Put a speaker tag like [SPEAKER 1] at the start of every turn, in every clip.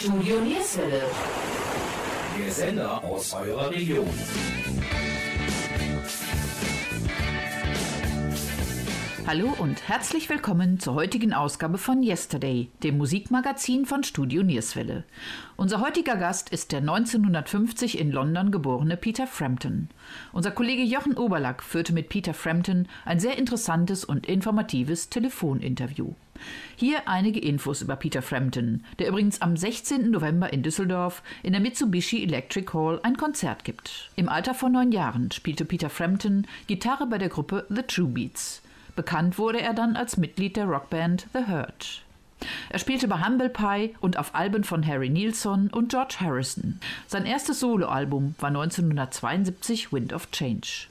[SPEAKER 1] Studio Nierswelle.
[SPEAKER 2] Der Sender aus eurer Region.
[SPEAKER 3] Hallo und herzlich willkommen zur heutigen Ausgabe von Yesterday, dem Musikmagazin von Studio Nierswelle. Unser heutiger Gast ist der 1950 in London geborene Peter Frampton. Unser Kollege Jochen Oberlack führte mit Peter Frampton ein sehr interessantes und informatives Telefoninterview. Hier einige Infos über Peter Frampton, der übrigens am 16. November in Düsseldorf in der Mitsubishi Electric Hall ein Konzert gibt. Im Alter von neun Jahren spielte Peter Frampton Gitarre bei der Gruppe The True Beats. Bekannt wurde er dann als Mitglied der Rockband The Hurt. Er spielte bei Humble Pie und auf Alben von Harry Nilsson und George Harrison. Sein erstes Soloalbum war 1972 Wind of Change.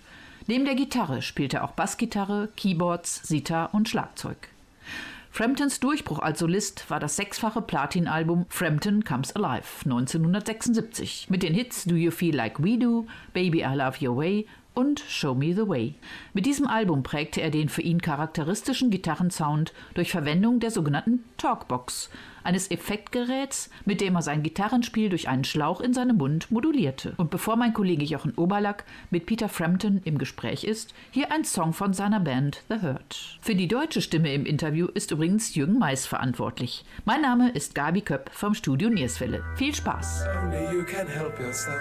[SPEAKER 3] Neben der Gitarre spielte er auch Bassgitarre, Keyboards, Sitar und Schlagzeug. Framptons Durchbruch als Solist war das sechsfache Platinalbum Frampton Comes Alive 1976 mit den Hits Do You Feel Like We Do, Baby I Love Your Way und Show Me the Way. Mit diesem Album prägte er den für ihn charakteristischen Gitarrensound durch Verwendung der sogenannten Talkbox, eines Effektgeräts, mit dem er sein Gitarrenspiel durch einen Schlauch in seinem Mund modulierte. Und bevor mein Kollege Jochen Oberlack mit Peter Frampton im Gespräch ist, hier ein Song von seiner Band The Hurt. Für die deutsche Stimme im Interview ist übrigens Jürgen Mais verantwortlich. Mein Name ist Gabi Köpp vom Studio Nierswelle. Viel Spaß!
[SPEAKER 4] Only you can help yourself,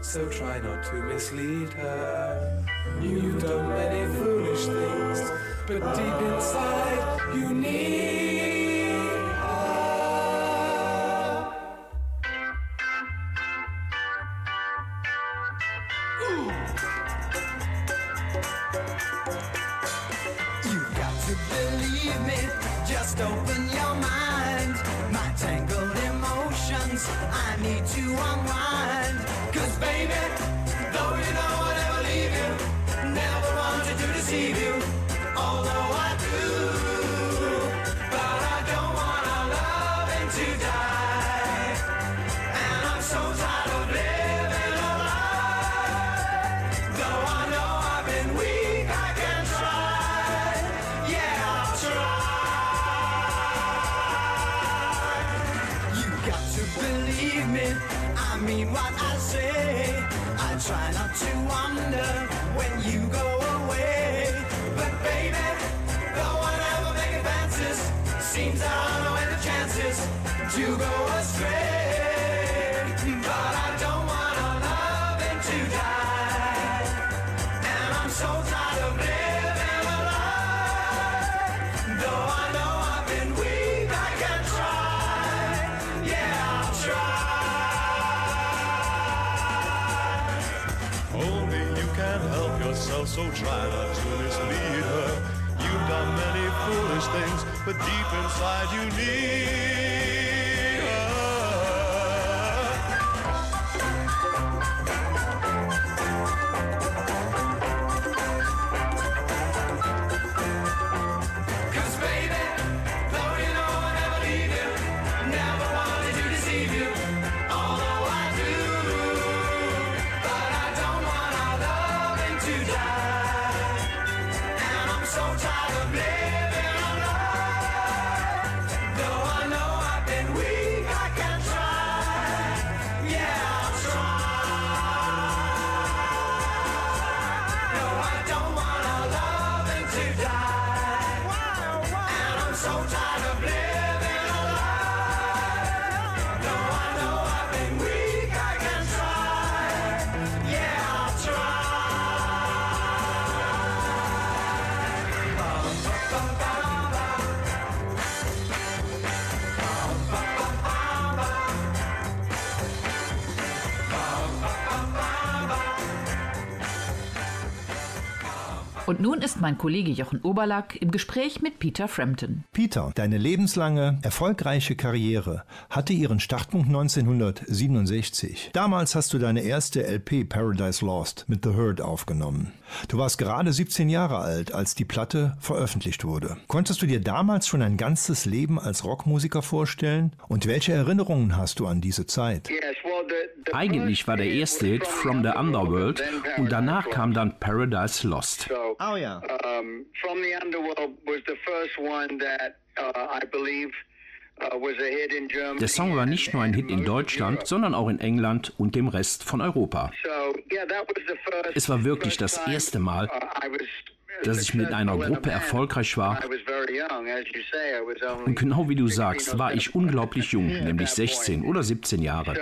[SPEAKER 4] so try not to mislead her. You've done many foolish things, but deep inside you need
[SPEAKER 3] Und nun ist mein Kollege Jochen Oberlack im Gespräch mit Peter Frampton.
[SPEAKER 5] Peter, deine lebenslange, erfolgreiche Karriere hatte ihren Startpunkt 1967. Damals hast du deine erste LP Paradise Lost mit The Hurt aufgenommen. Du warst gerade 17 Jahre alt, als die Platte veröffentlicht wurde. Konntest du dir damals schon ein ganzes Leben als Rockmusiker vorstellen? Und welche Erinnerungen hast du an diese Zeit?
[SPEAKER 6] Eigentlich war der erste Hit From the Underworld und danach kam dann Paradise Lost.
[SPEAKER 5] Oh ja.
[SPEAKER 7] um, From the Underworld was the first one that uh, I believe
[SPEAKER 6] Der Song war nicht nur ein Hit in Deutschland, sondern auch in England und dem Rest von Europa. Es war wirklich das erste Mal, dass ich mit einer Gruppe erfolgreich war. Und genau wie du sagst, war ich unglaublich jung, nämlich 16 oder 17 Jahre.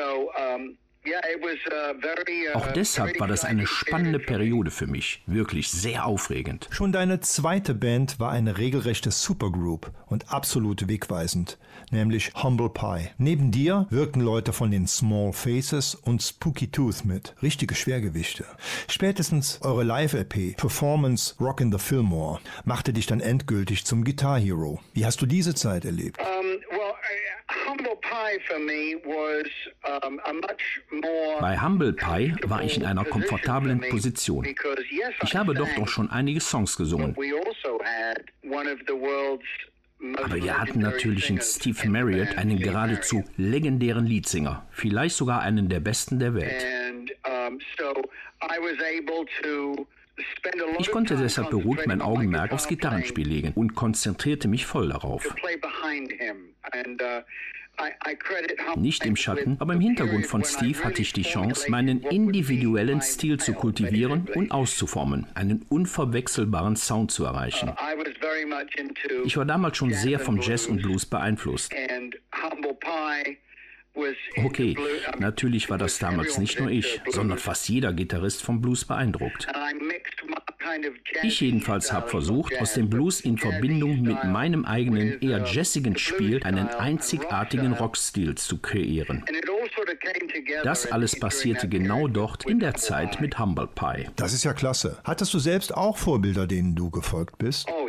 [SPEAKER 6] Auch deshalb war das eine spannende Periode für mich, wirklich sehr aufregend.
[SPEAKER 5] Schon deine zweite Band war eine regelrechte Supergroup und absolut wegweisend, nämlich Humble Pie. Neben dir wirkten Leute von den Small Faces und Spooky Tooth mit, richtige Schwergewichte. Spätestens eure Live-LP Performance Rock in the Fillmore machte dich dann endgültig zum Guitar Hero. Wie hast du diese Zeit erlebt?
[SPEAKER 7] Um,
[SPEAKER 6] Bei Humble Pie war ich in einer komfortablen Position. Ich habe doch doch schon einige Songs gesungen.
[SPEAKER 7] We also had one of the world's most
[SPEAKER 6] Aber wir hatten natürlich in Steve Marriott einen geradezu legendären Leadsänger, vielleicht sogar einen der besten der Welt. Ich konnte deshalb beruhigt mein Augenmerk aufs
[SPEAKER 7] guitar
[SPEAKER 6] Gitarrenspiel
[SPEAKER 7] playing
[SPEAKER 6] legen und konzentrierte mich voll darauf. Nicht im Schatten, aber im Hintergrund von Steve hatte ich die Chance, meinen individuellen Stil zu kultivieren und auszuformen, einen unverwechselbaren Sound zu erreichen. Ich war damals schon sehr vom Jazz und Blues beeinflusst. Okay, natürlich war das damals nicht nur ich, sondern fast jeder Gitarrist vom Blues beeindruckt. Ich jedenfalls habe versucht, aus dem Blues in Verbindung mit meinem eigenen, eher
[SPEAKER 7] uh,
[SPEAKER 6] jazzigen Spiel einen einzigartigen. Rockstil zu kreieren. Das alles passierte genau dort in der Zeit mit Humble Pie.
[SPEAKER 5] Das ist ja klasse. Hattest du selbst auch Vorbilder, denen du gefolgt bist?
[SPEAKER 7] Oh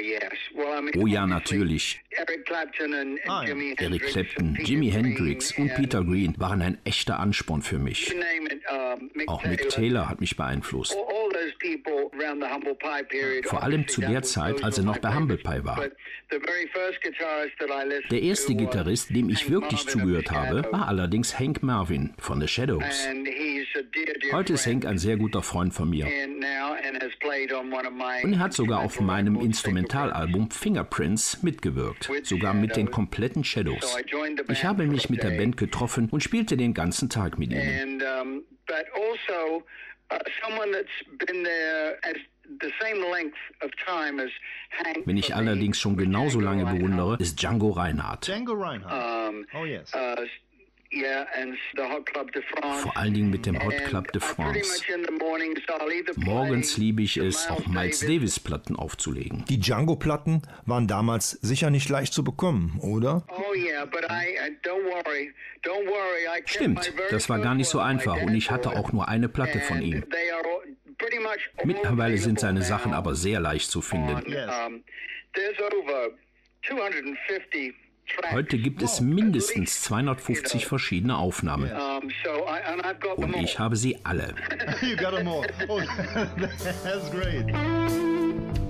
[SPEAKER 6] Oh ja, natürlich.
[SPEAKER 7] Eric Clapton
[SPEAKER 5] Ah, ja.
[SPEAKER 7] Jimi
[SPEAKER 6] Eric
[SPEAKER 7] Hendrix
[SPEAKER 6] Clapton, Jimi Hendrix und Peter Green waren ein echter Ansporn für mich.
[SPEAKER 7] Mick
[SPEAKER 6] Auch Mick Taylor hat mich beeinflusst. Vor allem zu der Zeit, als er noch bei Humble. Pie war. Der erste Gitarrist, dem ich wirklich zugehört habe, war allerdings Hank Marvin von The Shadows. Heute ist Hank ein sehr guter Freund von mir. Und er hat sogar auf meinem Instrumentalalbum Fingerprints mitgewirkt, sogar mit den kompletten Shadows. Ich habe mich mit der Band getroffen und spielte den ganzen Tag mit ihnen.
[SPEAKER 7] Uh, someone that's been there as the same length of time as Hank.
[SPEAKER 6] Wen ich allerdings schon genauso
[SPEAKER 7] Django
[SPEAKER 6] lange
[SPEAKER 7] Reinhardt.
[SPEAKER 6] bewundere, ist Django Reinhardt.
[SPEAKER 5] Django Reinhardt.
[SPEAKER 7] Um,
[SPEAKER 5] Oh yes.
[SPEAKER 6] Vor allen Dingen mit dem Hot Club de France. Morgens liebe ich es, auch Miles Davis Platten aufzulegen.
[SPEAKER 5] Die Django-Platten waren damals sicher nicht leicht zu bekommen, oder?
[SPEAKER 7] Oh yeah, but I, I don't worry, don't worry. I kept
[SPEAKER 6] Stimmt, das war gar nicht so einfach und ich hatte auch nur eine Platte von ihm. Mittlerweile sind seine Sachen aber sehr leicht zu finden.
[SPEAKER 7] on, um, there's over 250 tracks.
[SPEAKER 6] Heute gibt es mindestens 250 verschiedene Aufnahmen. Und ich habe sie alle.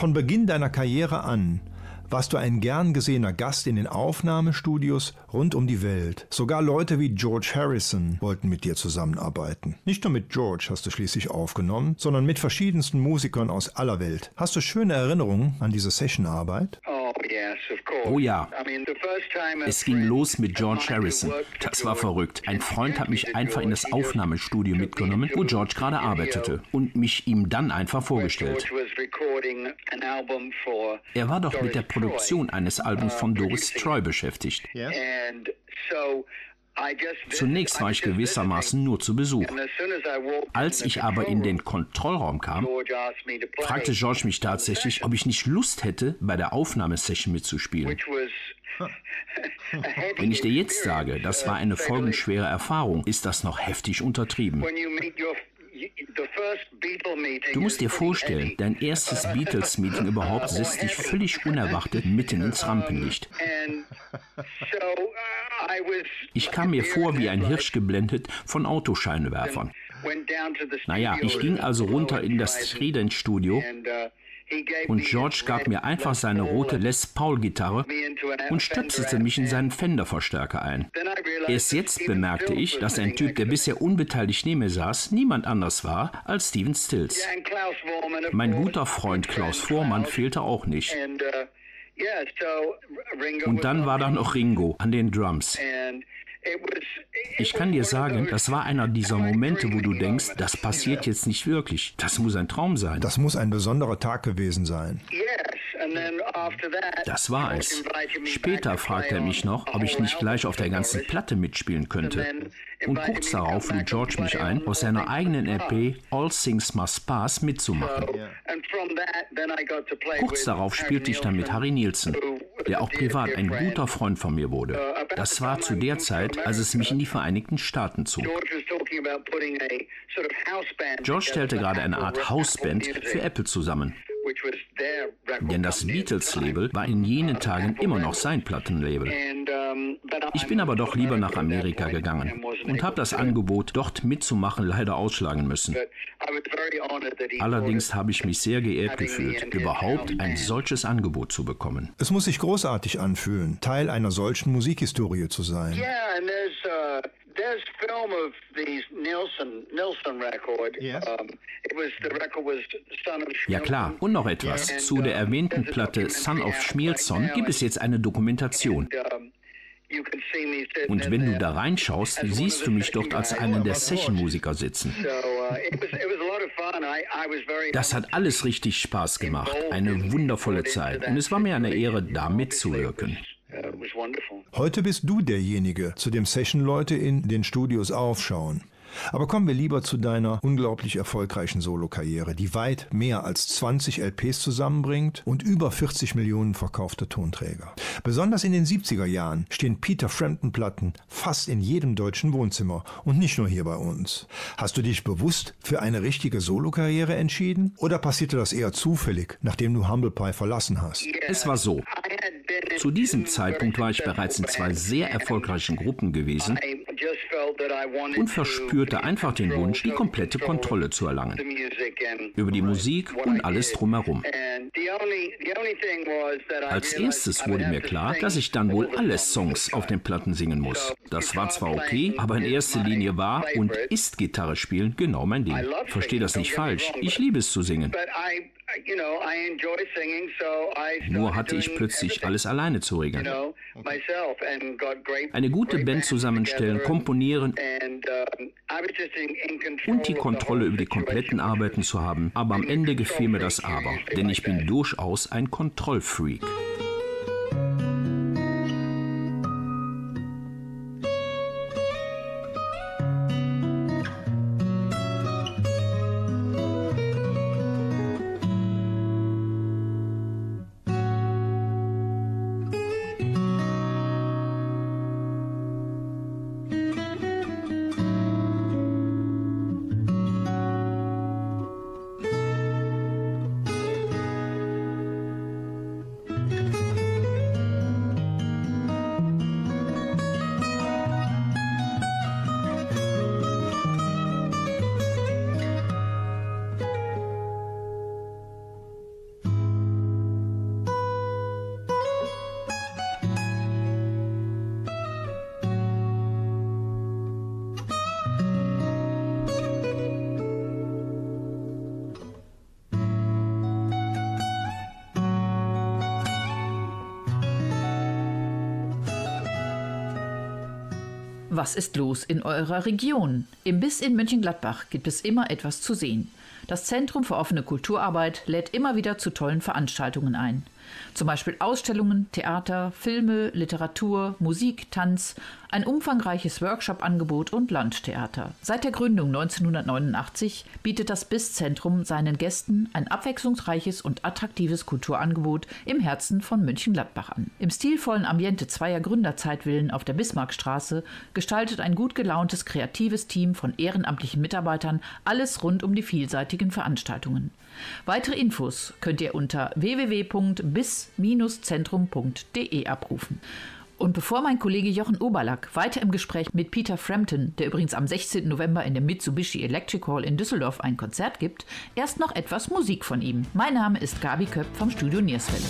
[SPEAKER 5] Von Beginn deiner Karriere an warst du ein gern gesehener Gast in den Aufnahmestudios rund um die Welt. Sogar Leute wie George Harrison wollten mit dir zusammenarbeiten. Nicht nur mit George hast du schließlich aufgenommen, sondern mit verschiedensten Musikern aus aller Welt. Hast du schöne Erinnerungen an diese Sessionarbeit?
[SPEAKER 6] Oh ja. Es ging los mit George Harrison. Das war verrückt. Ein Freund hat mich einfach in das Aufnahmestudio mitgenommen, wo George gerade arbeitete, und mich ihm dann einfach vorgestellt. Er war doch mit der Produktion eines Albums von Doris Troy beschäftigt. Zunächst war ich gewissermaßen nur zu Besuch. Als ich aber in den Kontrollraum kam, fragte George mich tatsächlich, ob ich nicht Lust hätte, bei der Aufnahmesession mitzuspielen. Wenn ich dir jetzt sage, das war eine folgenschwere Erfahrung, ist das noch heftig untertrieben. Du musst dir vorstellen, dein erstes Beatles-Meeting überhaupt setzt dich völlig unerwartet mitten ins Rampenlicht. Ich kam mir vor wie ein Hirsch geblendet von Autoscheinwerfern. Naja, ich ging also runter in das Trident-Studio und George gab mir einfach seine rote Les Paul-Gitarre und stöpselte mich in seinen Fender-Verstärker ein. Erst jetzt bemerkte ich, dass ein Typ, der bisher unbeteiligt neben mir saß, niemand anders war als Steven Stills. Mein guter Freund Klaus Vormann fehlte auch nicht. Und dann war da noch Ringo an den Drums. Ich kann dir sagen, das war einer dieser Momente, wo du denkst, das passiert jetzt nicht wirklich. Das muss ein Traum sein.
[SPEAKER 5] Das muss ein besonderer Tag gewesen sein.
[SPEAKER 6] Das war es. Später fragte er mich noch, ob ich nicht gleich auf der ganzen Platte mitspielen könnte. Und kurz darauf lud George mich ein, aus seiner eigenen LP All Things Must Pass mitzumachen. Kurz darauf spielte ich dann mit Harry Nielsen, der auch privat ein guter Freund von mir wurde. Das war zu der Zeit, als es mich in die Vereinigten Staaten zog. George stellte gerade eine Art Hausband für Apple zusammen. Denn das Beatles-Label war in jenen Tagen immer noch sein Plattenlabel. Ich bin aber doch lieber nach Amerika gegangen und habe das Angebot, dort mitzumachen, leider ausschlagen müssen. Allerdings habe ich mich sehr geehrt gefühlt, überhaupt ein solches Angebot zu bekommen.
[SPEAKER 5] Es muss sich großartig anfühlen, Teil einer solchen Musikhistorie zu sein.
[SPEAKER 7] There's film of the Nilsson Nilsson record. Yes. Um, it was the record was Son of
[SPEAKER 6] Ja klar, und noch etwas. Zu der erwähnten Platte Son of Schmielson gibt es jetzt eine Dokumentation. Und wenn du da reinschaust, siehst du mich dort als einen der Session-Musiker sitzen. Uh, das hat alles richtig Spaß gemacht. Eine wundervolle Zeit. Und es war mir eine Ehre, da mitzuwirken.
[SPEAKER 5] Heute bist du derjenige, zu dem Session-Leute in den Studios aufschauen. Aber kommen wir lieber zu deiner unglaublich erfolgreichen Solokarriere, die weit mehr als 20 LPs zusammenbringt und über 40 Millionen verkaufte Tonträger. Besonders in den 70er Jahren stehen Peter Frampton Platten fast in jedem deutschen Wohnzimmer und nicht nur hier bei uns. Hast du dich bewusst für eine richtige Solokarriere entschieden oder passierte das eher zufällig, nachdem du Humble Pie verlassen hast?
[SPEAKER 6] Es war so. Zu diesem Zeitpunkt war ich bereits in zwei sehr erfolgreichen Gruppen gewesen und verspürte einfach den Wunsch, die komplette Kontrolle zu erlangen. Über die Musik und alles drumherum. Als erstes wurde mir klar, dass ich dann wohl alle Songs auf den Platten singen muss. Das war zwar okay, aber in erster Linie war und ist Gitarre spielen genau mein Ding. Verstehe das nicht falsch. Ich liebe es zu singen. Nur hatte ich plötzlich alles alleine zu regeln. Eine gute Band zusammenstellen, komponieren und die Kontrolle über die kompletten Arbeiten zu haben. Aber am Ende gefiel mir das aber, denn ich bin durchaus ein Kontrollfreak.
[SPEAKER 3] Was ist los in eurer Region? Im Biss in Mönchengladbach gibt es immer etwas zu sehen. Das Zentrum für offene Kulturarbeit lädt immer wieder zu tollen Veranstaltungen ein. Zum Beispiel Ausstellungen, Theater, Filme, Literatur, Musik, Tanz, ein umfangreiches Workshop-Angebot und Landtheater. Seit der Gründung 1989 bietet das BIS-Zentrum seinen Gästen ein abwechslungsreiches und attraktives Kulturangebot im Herzen von München-Gladbach an. Im stilvollen Ambiente zweier Gründerzeitvillen auf der Bismarckstraße gestaltet ein gut gelauntes, kreatives Team von ehrenamtlichen Mitarbeitern alles rund um die vielseitigen Veranstaltungen. Weitere Infos könnt ihr unter www.bis-zentrum.de abrufen. Und bevor mein Kollege Jochen Oberlack weiter im Gespräch mit Peter Frampton, der übrigens am 16. November in der Mitsubishi Electric Hall in Düsseldorf ein Konzert gibt, erst noch etwas Musik von ihm. Mein Name ist Gabi Köpp vom Studio Nierswelle.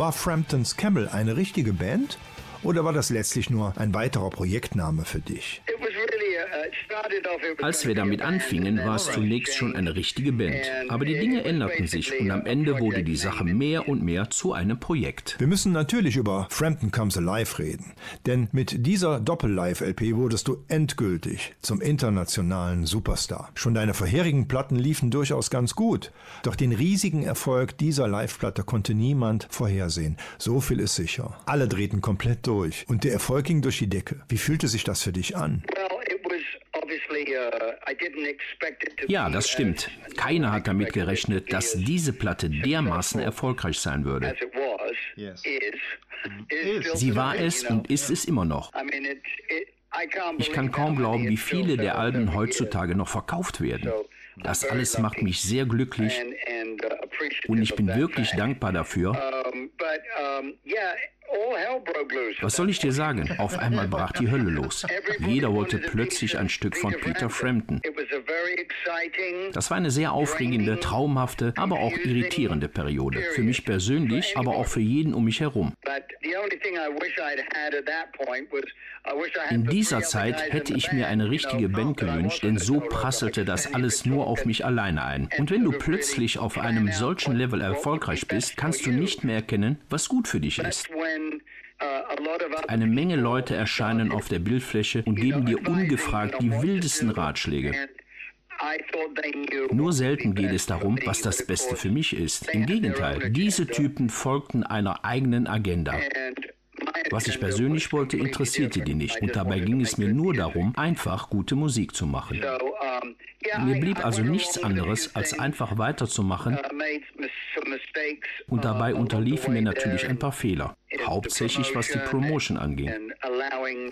[SPEAKER 5] War Framptons Camel eine richtige Band? Oder war das letztlich nur ein weiterer Projektname für dich?
[SPEAKER 6] Als wir damit anfingen, war es zunächst schon eine richtige Band. Aber die Dinge änderten sich und am Ende wurde die Sache mehr und mehr zu einem Projekt.
[SPEAKER 5] Wir müssen natürlich über Frampton Comes Alive reden. Denn mit dieser Doppel-Live-LP wurdest du endgültig zum internationalen Superstar. Schon deine vorherigen Platten liefen durchaus ganz gut. Doch den riesigen Erfolg dieser Live-Platte konnte niemand vorhersehen. So viel ist sicher. Alle drehten komplett durch und der Erfolg ging durch die Decke. Wie fühlte sich das für dich an?
[SPEAKER 6] Ja, das stimmt. Keiner hat damit gerechnet, dass diese Platte dermaßen erfolgreich sein würde. Sie war es und ist es immer noch. Ich kann kaum glauben, wie viele der Alben heutzutage noch verkauft werden. Das alles macht mich sehr glücklich uh, und ich bin wirklich dankbar dafür. Was soll ich dir sagen? Auf einmal brach die Hölle los. Jeder wollte plötzlich ein Stück von Peter Frampton. Das war eine sehr aufregende, traumhafte, aber auch irritierende Periode. Für mich persönlich, aber auch für jeden um mich herum. In dieser Zeit hätte ich mir eine richtige Band gewünscht, denn so prasselte das alles nur auf mich alleine ein. Und wenn du plötzlich auf einem solchen Level erfolgreich bist, kannst du nicht mehr erkennen, was gut für dich ist. Eine Menge Leute erscheinen auf der Bildfläche und geben dir ungefragt die wildesten Ratschläge. Nur selten geht es darum, was das Beste für mich ist. Im Gegenteil, diese Typen folgten einer eigenen Agenda. Was ich persönlich wollte, interessierte die nicht. Und dabei ging es mir nur darum, einfach gute Musik zu machen. Mir blieb also nichts anderes, als einfach weiterzumachen. Und dabei unterliefen mir natürlich ein paar Fehler. Hauptsächlich was die Promotion anging.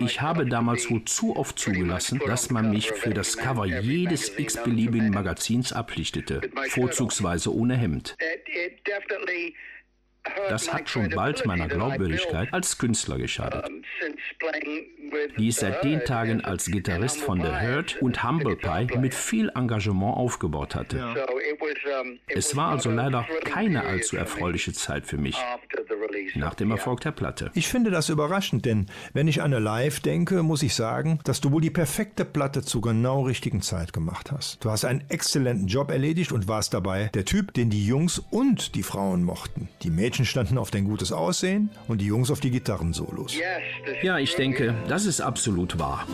[SPEAKER 6] Ich habe damals wohl zu oft zugelassen, dass man mich für das Cover jedes x-beliebigen Magazins ablichtete, vorzugsweise ohne Hemd. Das hat schon bald meiner Glaubwürdigkeit als Künstler geschadet, die ich seit den Tagen als Gitarrist von The Hurt und Humble Pie mit viel Engagement aufgebaut hatte. Es war also leider keine allzu erfreuliche Zeit für mich nach dem Erfolg der Platte.
[SPEAKER 5] Ich finde das überraschend, denn wenn ich an eine Live denke, muss ich sagen, dass du wohl die perfekte Platte zur genau richtigen Zeit gemacht hast. Du hast einen exzellenten Job erledigt und warst dabei der Typ, den die Jungs und die Frauen mochten. Die Mädchen standen auf dein gutes Aussehen und die Jungs auf die Gitarrensolos.
[SPEAKER 6] Ja, ich denke, das ist absolut wahr.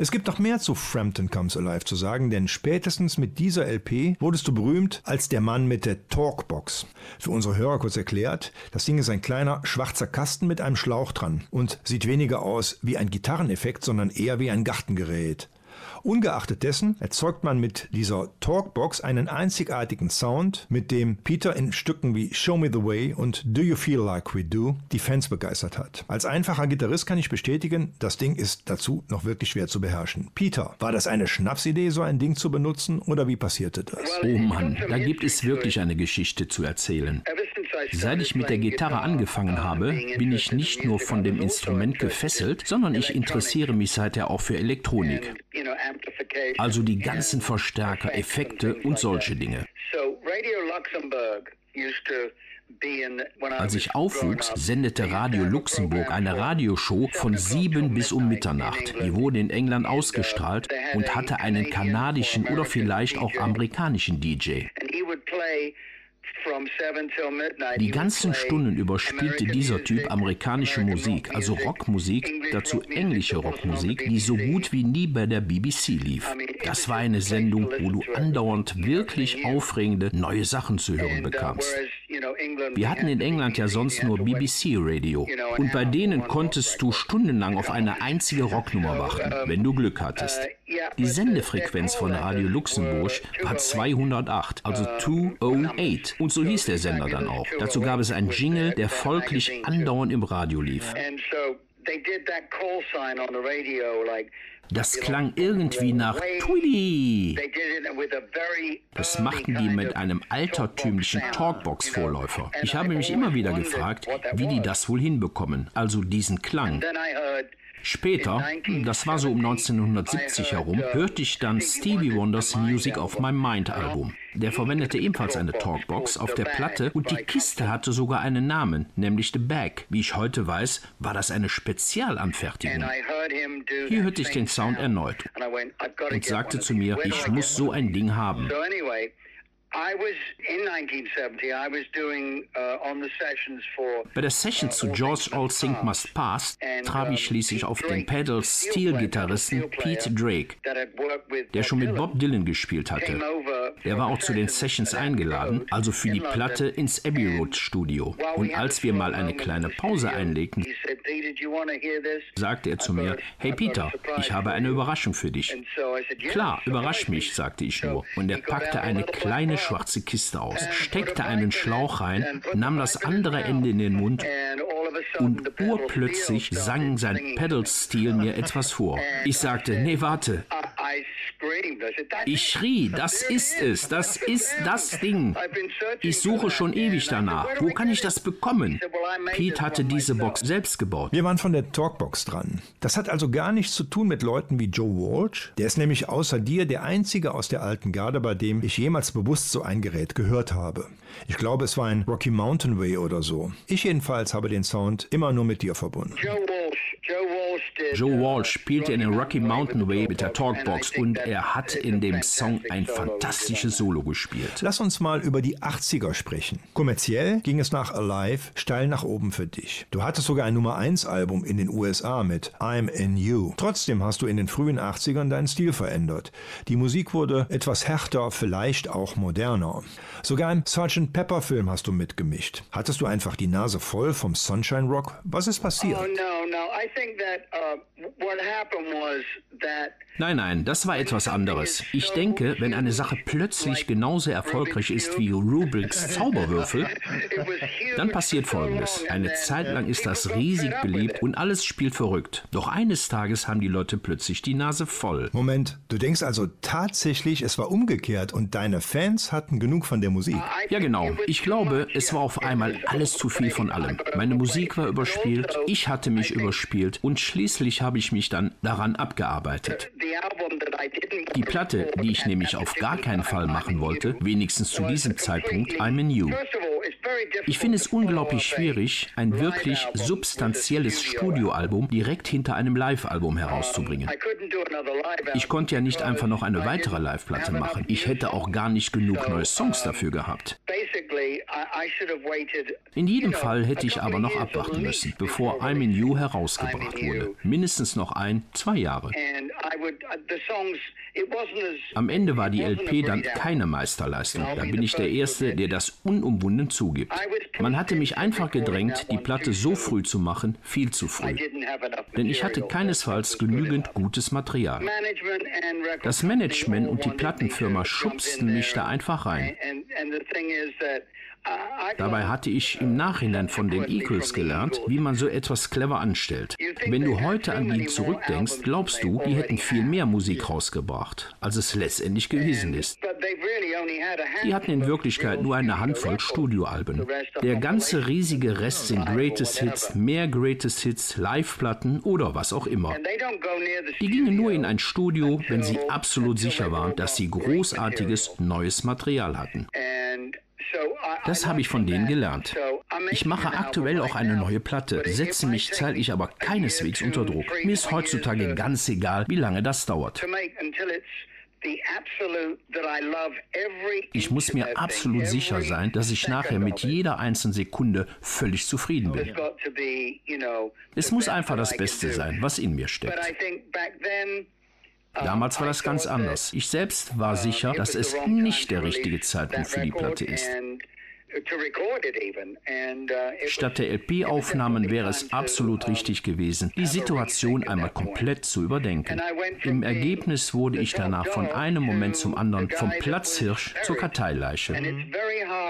[SPEAKER 5] Es gibt noch mehr zu Frampton Comes Alive zu sagen, denn spätestens mit dieser LP wurdest du berühmt als der Mann mit der Talkbox. Für unsere Hörer kurz erklärt, das Ding ist ein kleiner schwarzer Kasten mit einem Schlauch dran und sieht weniger aus wie ein Gitarreneffekt, sondern eher wie ein Gartengerät. Ungeachtet dessen erzeugt man mit dieser Talkbox einen einzigartigen Sound, mit dem Peter in Stücken wie Show Me the Way und Do You Feel Like We Do die Fans begeistert hat. Als einfacher Gitarrist kann ich bestätigen, das Ding ist dazu noch wirklich schwer zu beherrschen. Peter, war das eine Schnapsidee, so ein Ding zu benutzen oder wie passierte das?
[SPEAKER 6] Oh Mann, da gibt es wirklich eine Geschichte zu erzählen. Seit ich mit der Gitarre angefangen habe, bin ich nicht nur von dem Instrument gefesselt, sondern ich interessiere mich seither auch für Elektronik. Also die ganzen Verstärker, Effekte und solche Dinge. Als ich aufwuchs, sendete Radio Luxemburg eine Radioshow von sieben bis um Mitternacht. Die wurde in England ausgestrahlt und hatte einen kanadischen oder vielleicht auch amerikanischen DJ. Die ganzen Stunden über spielte dieser Typ amerikanische Musik, also Rockmusik, dazu englische Rockmusik, die so gut wie nie bei der BBC lief. Das war eine Sendung, wo du andauernd wirklich aufregende neue Sachen zu hören bekamst. Wir hatten in England ja sonst nur BBC-Radio und bei denen konntest du stundenlang auf eine einzige Rocknummer warten, wenn du Glück hattest. Die Sendefrequenz von Radio Luxemburg war 208, also 208 und so hieß der Sender dann auch. Dazu gab es einen Jingle, der folglich andauernd im Radio lief. Das klang irgendwie nach Tweety. Das machten die mit einem altertümlichen Talkbox-Vorläufer. Ich habe mich immer wieder gefragt, wie die das wohl hinbekommen, also diesen Klang. Später, das war so um 1970 herum, hörte ich dann Stevie Wonders Music of My Mind Album. Der verwendete ebenfalls eine Talkbox auf der Platte und die Kiste hatte sogar einen Namen, nämlich The Bag. Wie ich heute weiß, war das eine Spezialanfertigung. Hier hörte ich den Sound erneut und sagte zu mir, ich muss so ein Ding haben. Bei der Session zu George All Think Must Pass traf ich schließlich auf den Pedal-Steel-Gitarristen Pete Drake, der schon mit Bob Dylan gespielt hatte. Er war auch zu den Sessions eingeladen, also für die Platte ins Abbey Road Studio. Und als wir mal eine kleine Pause einlegten, sagte er zu mir, hey Peter, ich habe eine Überraschung für dich. Klar, überrasch mich, sagte ich nur. Und er packte eine kleine schwarze Kiste aus, steckte einen Schlauch rein, nahm das andere Ende in den Mund und urplötzlich sang sein Pedal-Stil mir etwas vor. Ich sagte, nee, warte. Ich schrie, das ist es, das ist das Ding. Ich suche schon ewig danach. Wo kann ich das bekommen? Pete hatte diese Box selbst gebaut.
[SPEAKER 5] Wir waren von der Talkbox dran. Das hat also gar nichts zu tun mit Leuten wie Joe Walsh. Der ist nämlich außer dir der einzige aus der alten Garde, bei dem ich jemals bewusst so ein Gerät gehört habe. Ich glaube, es war ein Rocky Mountain Way oder so. Ich jedenfalls habe den Sound immer nur mit dir verbunden.
[SPEAKER 7] Joe Walsh, Joe Walsh
[SPEAKER 6] spielte in den Rocky Mountain Way mit der Talkbox und er hat in dem Song ein fantastisches Solo gespielt.
[SPEAKER 5] Lass uns mal über die 80er sprechen. Kommerziell ging es nach Alive steil nach oben für dich. Du hattest sogar ein Nummer 1 Album in den USA mit I'm in You. Trotzdem hast du in den frühen 80ern deinen Stil verändert. Die Musik wurde etwas härter, vielleicht auch moderner. Sogar im Sgt. Pepper Film hast du mitgemischt. Hattest du einfach die Nase voll vom Sunshine Rock? Was ist passiert?
[SPEAKER 7] Oh no, no. I think that uh,
[SPEAKER 6] Nein, nein, das war etwas anderes. Ich denke, wenn eine Sache plötzlich genauso erfolgreich ist wie Rubiks Zauberwürfel, dann passiert Folgendes. Eine Zeit lang ist das riesig beliebt und alles spielt verrückt. Doch eines Tages haben die Leute plötzlich die Nase voll.
[SPEAKER 5] Moment, du denkst also tatsächlich, es war umgekehrt und deine Fans hatten genug von der Musik?
[SPEAKER 6] Ja, genau. Ich glaube, es war auf einmal alles zu viel von allem. Meine Musik war überspielt, ich hatte mich überspielt und schließlich habe ich mich dann daran abgearbeitet. Die Platte, die ich nämlich auf gar keinen Fall machen wollte, wenigstens zu diesem Zeitpunkt, I'm in You. Ich finde es unglaublich schwierig, ein wirklich substanzielles Studioalbum direkt hinter einem Live-Album herauszubringen. Ich konnte ja nicht einfach noch eine weitere Live-Platte machen. Ich hätte auch gar nicht genug neue Songs dafür gehabt. In jedem Fall hätte ich aber noch abwarten müssen, bevor I'm in You herausgebracht wurde. Mindestens noch ein, zwei Jahre. Am Ende war die LP dann keine Meisterleistung. Da bin ich der Erste, der das unumwunden zugibt. Man hatte mich einfach gedrängt, die Platte so früh zu machen, viel zu früh. Denn ich hatte keinesfalls genügend gutes Material. Das Management und die Plattenfirma schubsten mich da einfach rein. Dabei hatte ich im Nachhinein von den Eagles gelernt, wie man so etwas clever anstellt. Wenn du heute an die zurückdenkst, glaubst du, die hätten viel mehr Musik rausgebracht, als es letztendlich gewesen ist. Die hatten in Wirklichkeit nur eine Handvoll Studioalben. Der ganze riesige Rest sind Greatest Hits, mehr Greatest Hits, Live-Platten oder was auch immer. Die gingen nur in ein Studio, wenn sie absolut sicher waren, dass sie großartiges neues Material hatten. Das habe ich von denen gelernt. Ich mache aktuell auch eine neue Platte, setze mich zeitlich aber keineswegs unter Druck. Mir ist heutzutage ganz egal, wie lange das dauert. Ich muss mir absolut sicher sein, dass ich nachher mit jeder einzelnen Sekunde völlig zufrieden bin. Es muss einfach das Beste sein, was in mir steckt. Damals war das ganz anders. Ich selbst war sicher, dass es nicht der richtige Zeitpunkt für die Platte ist. Statt der LP-Aufnahmen wäre es absolut richtig gewesen, die Situation einmal komplett zu überdenken. Im Ergebnis wurde ich danach von einem Moment zum anderen vom Platzhirsch zur Karteileiche.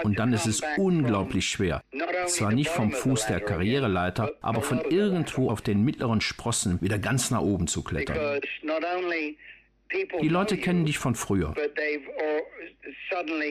[SPEAKER 6] Und dann ist es unglaublich schwer, zwar nicht vom Fuß der Karriereleiter, aber von irgendwo auf den mittleren Sprossen wieder ganz nach oben zu klettern. Die Leute kennen dich von früher,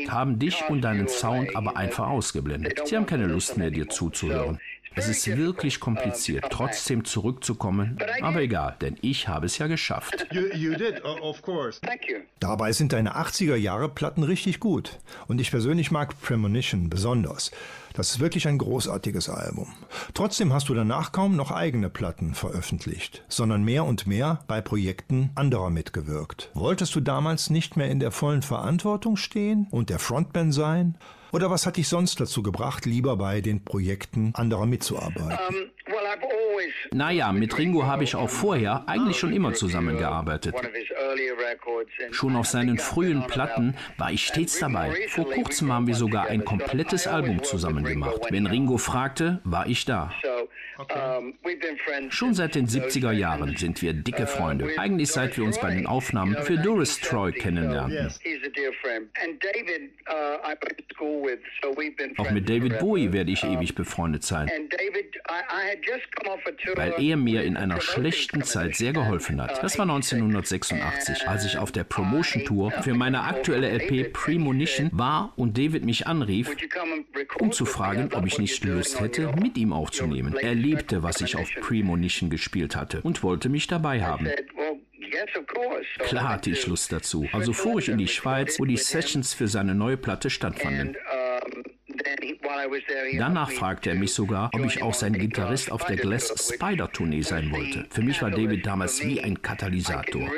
[SPEAKER 6] haben dich und deinen Sound aber einfach ausgeblendet. Sie haben keine Lust mehr, dir zuzuhören. Es ist wirklich kompliziert, trotzdem zurückzukommen, aber egal, denn ich habe es ja geschafft.
[SPEAKER 5] Dabei sind deine 80er Jahre Platten richtig gut. Und ich persönlich mag Premonition besonders. Das ist wirklich ein großartiges Album. Trotzdem hast du danach kaum noch eigene Platten veröffentlicht, sondern mehr und mehr bei Projekten anderer mitgewirkt. Wolltest du damals nicht mehr in der vollen Verantwortung stehen und der Frontman sein? Oder was hat dich sonst dazu gebracht, lieber bei den Projekten anderer mitzuarbeiten?
[SPEAKER 6] Naja, mit Ringo habe ich auch vorher eigentlich schon immer zusammengearbeitet. Schon auf seinen frühen Platten war ich stets dabei. Vor kurzem haben wir sogar ein komplettes Album zusammen gemacht. Wenn Ringo fragte, war ich da. Schon seit den 70er Jahren sind wir dicke Freunde. Eigentlich seit wir uns bei den Aufnahmen für Doris Troy kennenlernten. Auch mit David Bowie werde ich ewig befreundet sein, weil er mir in einer schlechten Zeit sehr geholfen hat. Das war 1986, als ich auf der Promotion Tour für meine aktuelle LP Premonition war und David mich anrief, um zu fragen, ob ich nicht Lust hätte, mit ihm aufzunehmen. Er liebte, was ich auf Premonition gespielt hatte und wollte mich dabei haben. Klar hatte ich Lust dazu. Also fuhr ich in die Schweiz, wo die Sessions für seine neue Platte stattfanden.
[SPEAKER 4] Danach fragte er mich sogar, ob ich auch sein Gitarrist auf der Glass Spider Tournee sein wollte. Für mich war David damals wie ein Katalysator.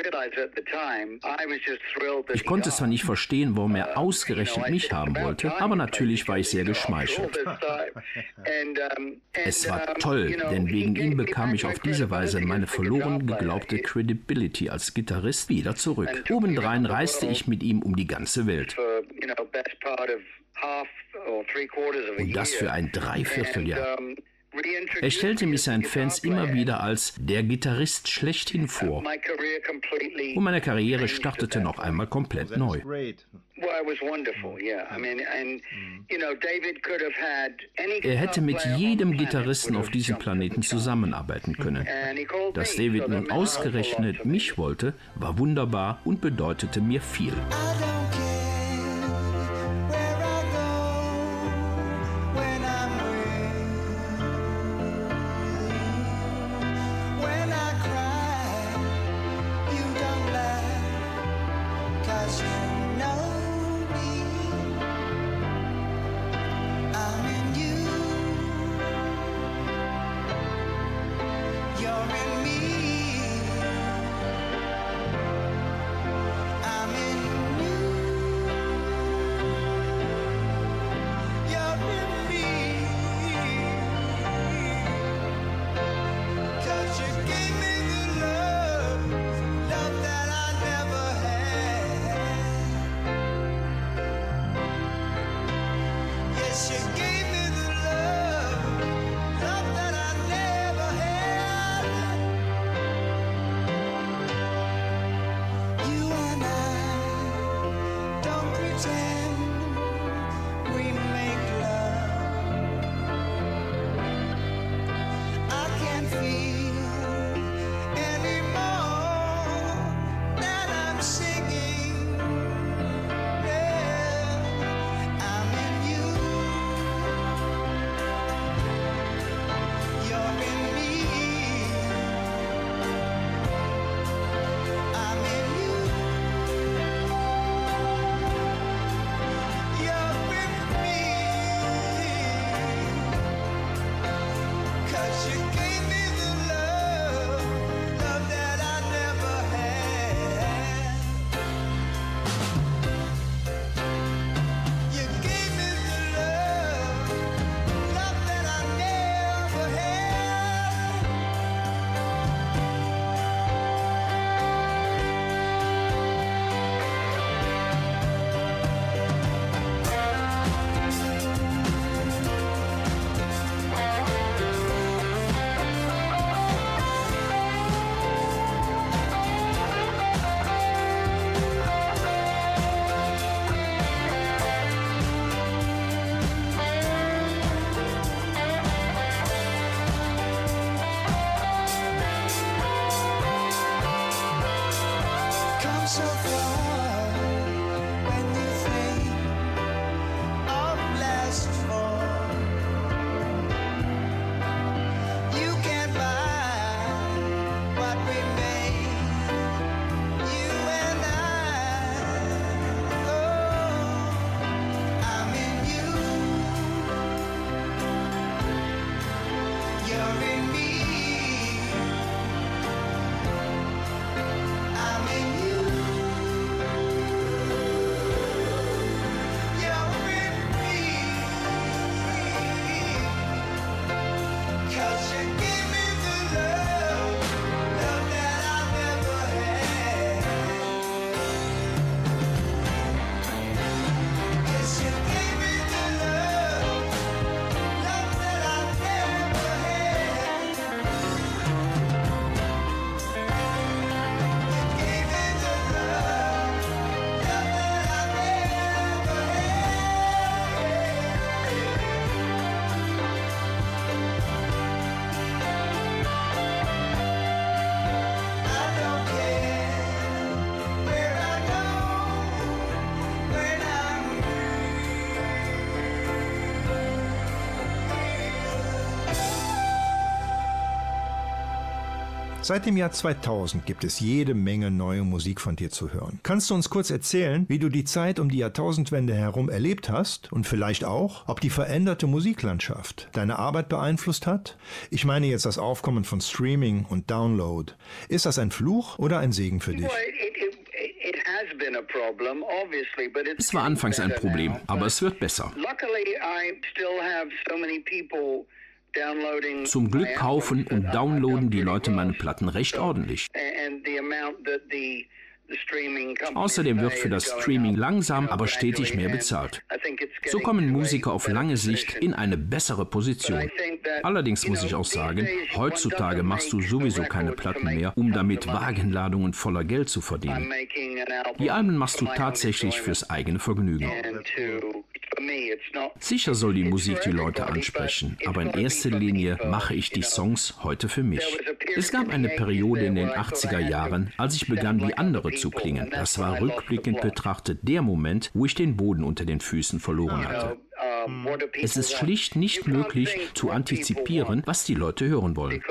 [SPEAKER 4] Ich konnte zwar nicht verstehen, warum er ausgerechnet mich haben wollte, aber natürlich war ich sehr geschmeichelt. Es war toll, denn wegen ihm bekam ich auf diese Weise meine verloren geglaubte Credibility als Gitarrist wieder zurück. Obendrein reiste ich mit ihm um die ganze Welt. Und das für ein Dreivierteljahr. Er stellte mich seinen Fans immer wieder als der Gitarrist schlechthin vor. Und meine Karriere startete noch einmal komplett neu. Er hätte mit jedem Gitarristen auf diesem Planeten zusammenarbeiten können. Dass David nun ausgerechnet mich wollte, war wunderbar und bedeutete mir viel.
[SPEAKER 5] Seit dem Jahr 2000 gibt es jede Menge neue Musik von dir zu hören. Kannst du uns kurz erzählen, wie du die Zeit um die Jahrtausendwende herum erlebt hast und vielleicht auch, ob die veränderte Musiklandschaft deine Arbeit beeinflusst hat? Ich meine jetzt das Aufkommen von Streaming und Download. Ist das ein Fluch oder ein Segen für dich?
[SPEAKER 6] Es war anfangs ein Problem, aber es wird besser. Zum Glück kaufen und downloaden die Leute meine Platten recht ordentlich. Außerdem wird für das Streaming langsam, aber stetig mehr bezahlt. So kommen Musiker auf lange Sicht in eine bessere Position. Allerdings muss ich auch sagen, heutzutage machst du sowieso keine Platten mehr, um damit Wagenladungen voller Geld zu verdienen. Die Alben machst du tatsächlich fürs eigene Vergnügen. Sicher soll die Musik die Leute ansprechen, aber in erster Linie mache ich die Songs heute für mich. Es gab eine Periode in den 80er Jahren, als ich begann wie andere zu klingen. Das war rückblickend betrachtet der Moment, wo ich den Boden unter den Füßen verloren hatte. Es ist schlicht nicht möglich zu antizipieren, was die Leute hören wollen.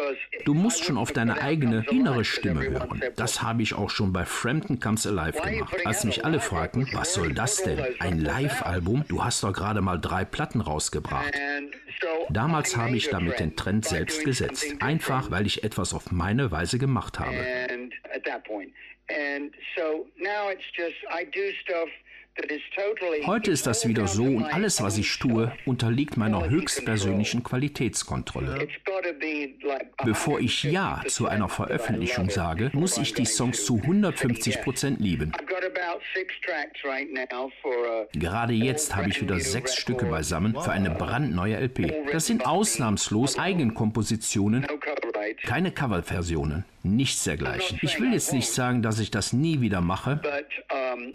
[SPEAKER 6] Du musst schon auf deine eigene innere Stimme hören. Das habe ich auch schon bei Frampton Comes Alive gemacht. Als mich alle fragten, was soll das denn? Ein Live-Album? Du hast doch gerade mal drei Platten rausgebracht. Damals habe ich damit den Trend selbst gesetzt. Einfach, weil ich etwas auf meine Weise gemacht habe. And so now it's just I do stuff Heute ist das wieder so und alles, was ich tue, unterliegt meiner höchstpersönlichen Qualitätskontrolle. Bevor ich Ja zu einer Veröffentlichung sage, muss ich die Songs zu 150 Prozent lieben. Gerade jetzt habe ich wieder sechs Stücke beisammen für eine brandneue LP. Das sind ausnahmslos Eigenkompositionen, keine Coverversionen, nichts dergleichen. Ich will jetzt nicht sagen, dass ich das nie wieder mache,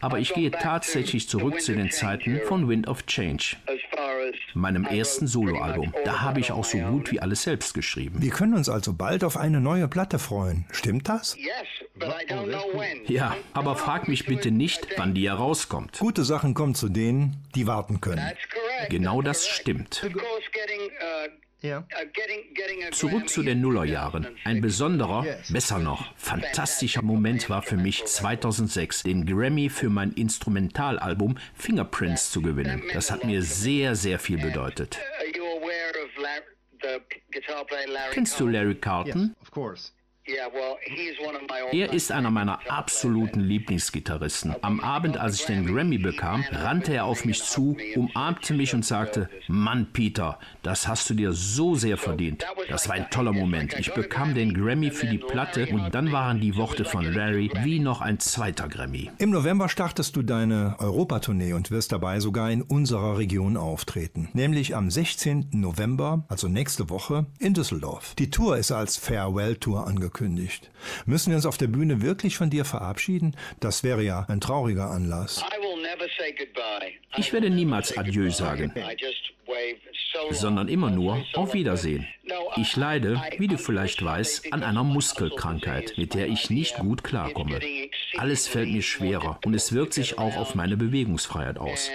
[SPEAKER 6] aber ich gehe tatsächlich zurück zu den Zeiten von Wind of Change, meinem ersten Soloalbum. Da habe ich auch so gut wie alles selbst geschrieben.
[SPEAKER 5] Wir können uns also bald auf eine neue Platte freuen. Stimmt das?
[SPEAKER 6] Ja, aber frag mich bitte nicht, wann die herauskommt.
[SPEAKER 5] Gute Sachen kommen zu denen, die warten können.
[SPEAKER 6] Genau das stimmt. Zurück zu den Nullerjahren. Ein besonderer, besser noch, fantastischer Moment war für mich 2006, den Grammy für mein Instrumentalalbum Fingerprints zu gewinnen. Das hat mir sehr, sehr viel bedeutet. Kennst du Larry Carlton? Er ist einer meiner absoluten Lieblingsgitarristen. Am Abend, als ich den Grammy bekam, rannte er auf mich zu, umarmte mich und sagte, Mann, Peter, das hast du dir so sehr verdient. Das war ein toller Moment. Ich bekam den Grammy für die Platte und dann waren die Worte von Larry wie noch ein zweiter Grammy.
[SPEAKER 5] Im November startest du deine Europatournee und wirst dabei sogar in unserer Region auftreten. Nämlich am 16. November, also nächste Woche, in Düsseldorf. Die Tour ist als Farewell-Tour angekündigt angekündigt. Müssen wir uns auf der Bühne wirklich von dir verabschieden? Das wäre ja ein trauriger Anlass.
[SPEAKER 6] Ich werde niemals Adieu sagen, sondern immer nur Auf Wiedersehen. Ich leide, wie du vielleicht weißt, an einer Muskelkrankheit, mit der ich nicht gut klarkomme. Alles fällt mir schwerer und es wirkt sich auch auf meine Bewegungsfreiheit aus.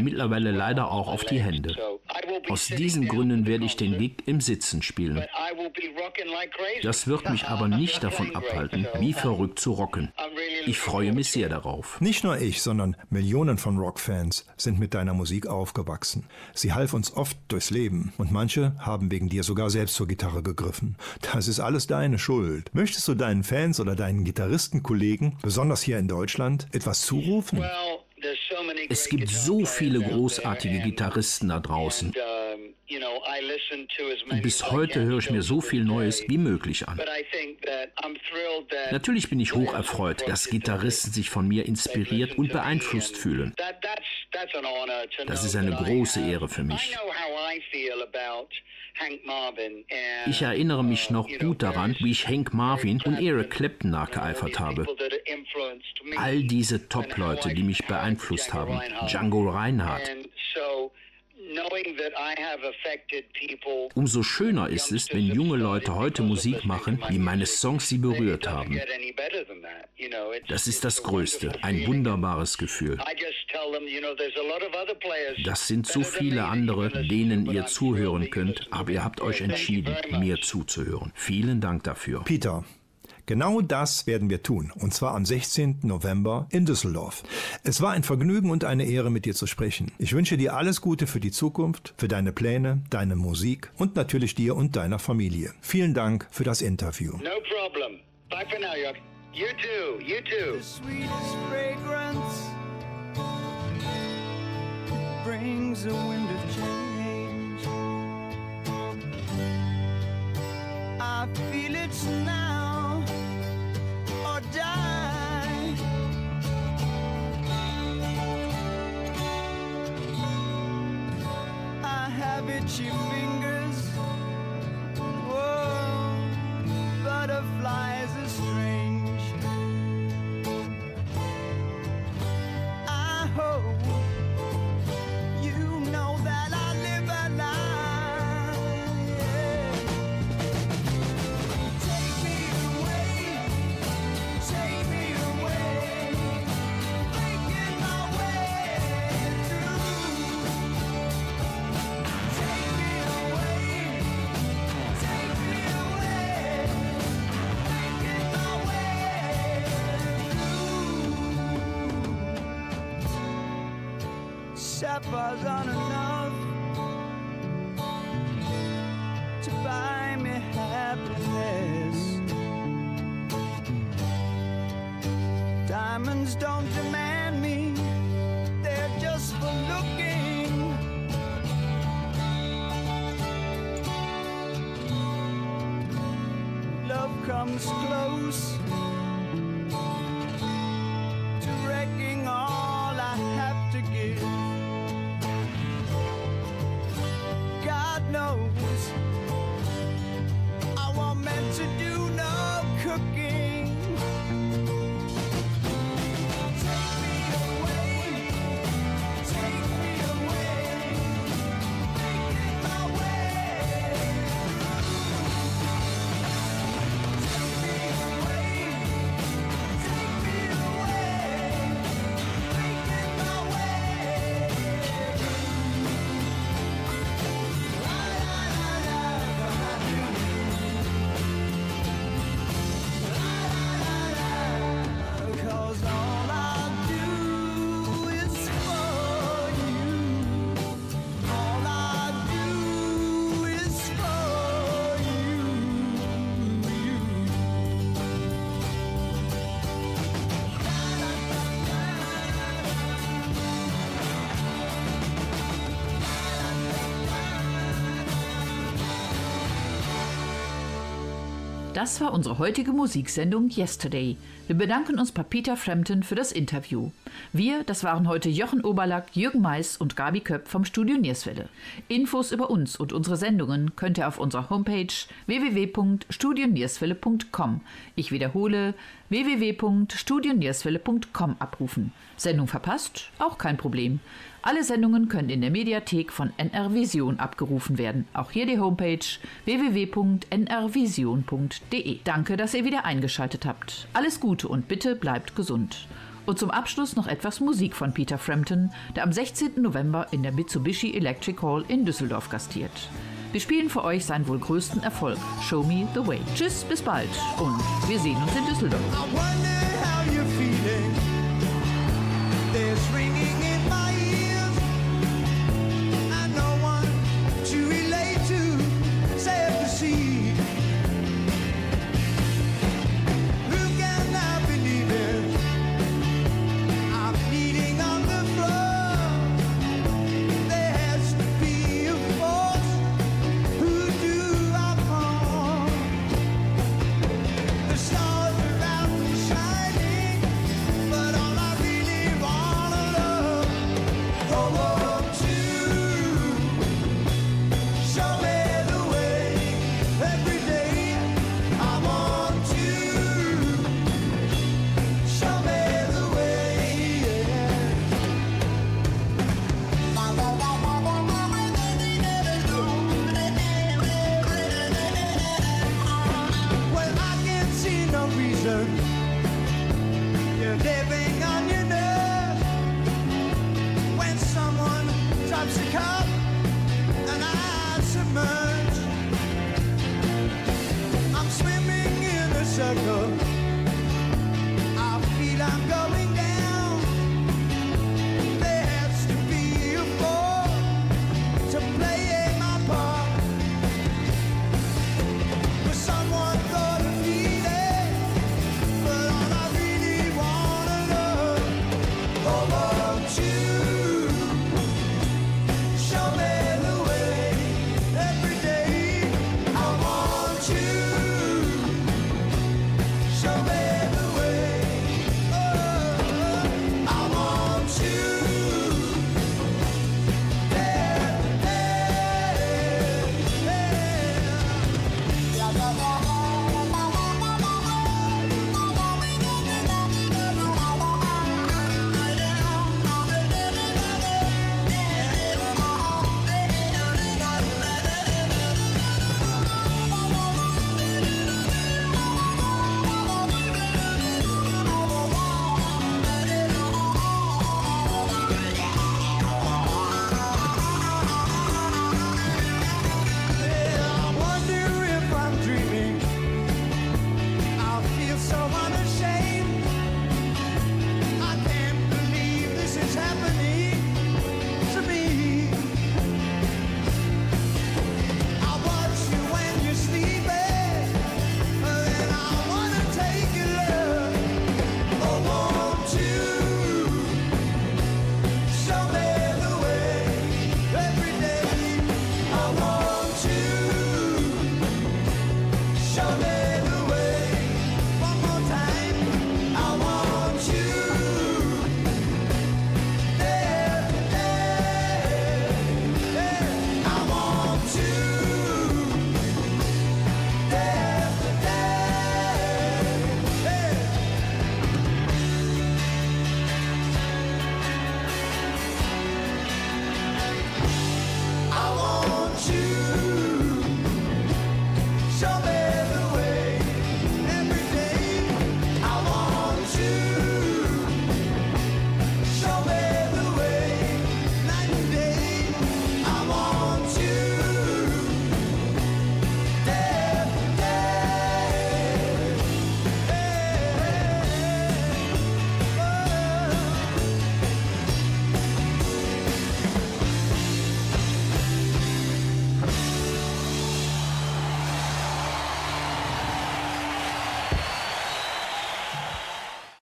[SPEAKER 6] Mittlerweile leider auch auf die Hände. Aus diesen Gründen werde ich den Gig im Sitzen spielen. Das wird mich aber nicht davon abhalten, wie verrückt zu rocken. Ich freue mich sehr darauf.
[SPEAKER 5] Nicht nur ich, sondern Millionen von Rockfans sind mit deiner Musik aufgewachsen. Sie half uns oft durchs Leben und manche haben wegen dir sogar selbst zur Gitarre gegriffen. Das ist alles deine Schuld. Möchtest du deinen Fans oder deinen Gitarristenkollegen, besonders hier in Deutschland, etwas zurufen?
[SPEAKER 6] Es gibt so viele großartige Gitarristen da draußen. Bis heute höre ich mir so viel Neues wie möglich an. Natürlich bin ich hoch erfreut, dass Gitarristen sich von mir inspiriert und beeinflusst fühlen. Das ist eine große Ehre für mich. Ich erinnere mich noch gut daran, wie ich Hank Marvin und Eric Clapton nachgeeifert habe. All diese Top-Leute, die mich beeinflusst haben. Django Reinhardt. Umso schöner ist es, wenn junge Leute heute Musik machen, wie meine Songs sie berührt haben. Das ist das Größte, ein wunderbares Gefühl. Das sind so viele andere, denen ihr zuhören könnt, aber ihr habt euch entschieden, mir zuzuhören. Vielen Dank dafür.
[SPEAKER 5] Peter, Genau das werden wir tun, und zwar am 16. November in Düsseldorf. Es war ein Vergnügen und eine Ehre, mit dir zu sprechen. Ich wünsche dir alles Gute für die Zukunft, für deine Pläne, deine Musik und natürlich dir und deiner Familie. Vielen Dank für das Interview.
[SPEAKER 7] No problem. Bye for now, Jörg. You too, you too.
[SPEAKER 4] The sweetest fragrance brings a wind of change. I feel it's now itchy fingers. Whoa, butterflies are strange. Through. Sapphires aren't enough to buy me happiness. Diamonds don't demand me, they're just for looking. Love comes close
[SPEAKER 3] Das war unsere heutige Musiksendung Yesterday. Wir bedanken uns bei Peter Frampton für das Interview. Wir, das waren heute Jochen Oberlack, Jürgen Mais und Gabi Köpp vom Studio Nierswelle. Infos über uns und unsere Sendungen könnt ihr auf unserer Homepage www.studionierswelle.com. Ich wiederhole www.studionierswelle.com abrufen. Sendung verpasst? Auch kein Problem. Alle Sendungen können in der Mediathek von NR Vision abgerufen werden. Auch hier die Homepage www.nrvision.de. Danke, dass ihr wieder eingeschaltet habt. Alles Gute Gute und bitte bleibt gesund. Und zum Abschluss noch etwas Musik von Peter Frampton, der am 16. November in der Mitsubishi Electric Hall in Düsseldorf gastiert. Wir spielen für euch seinen wohl größten Erfolg, Show Me the Way. Tschüss, bis bald und wir sehen uns in Düsseldorf.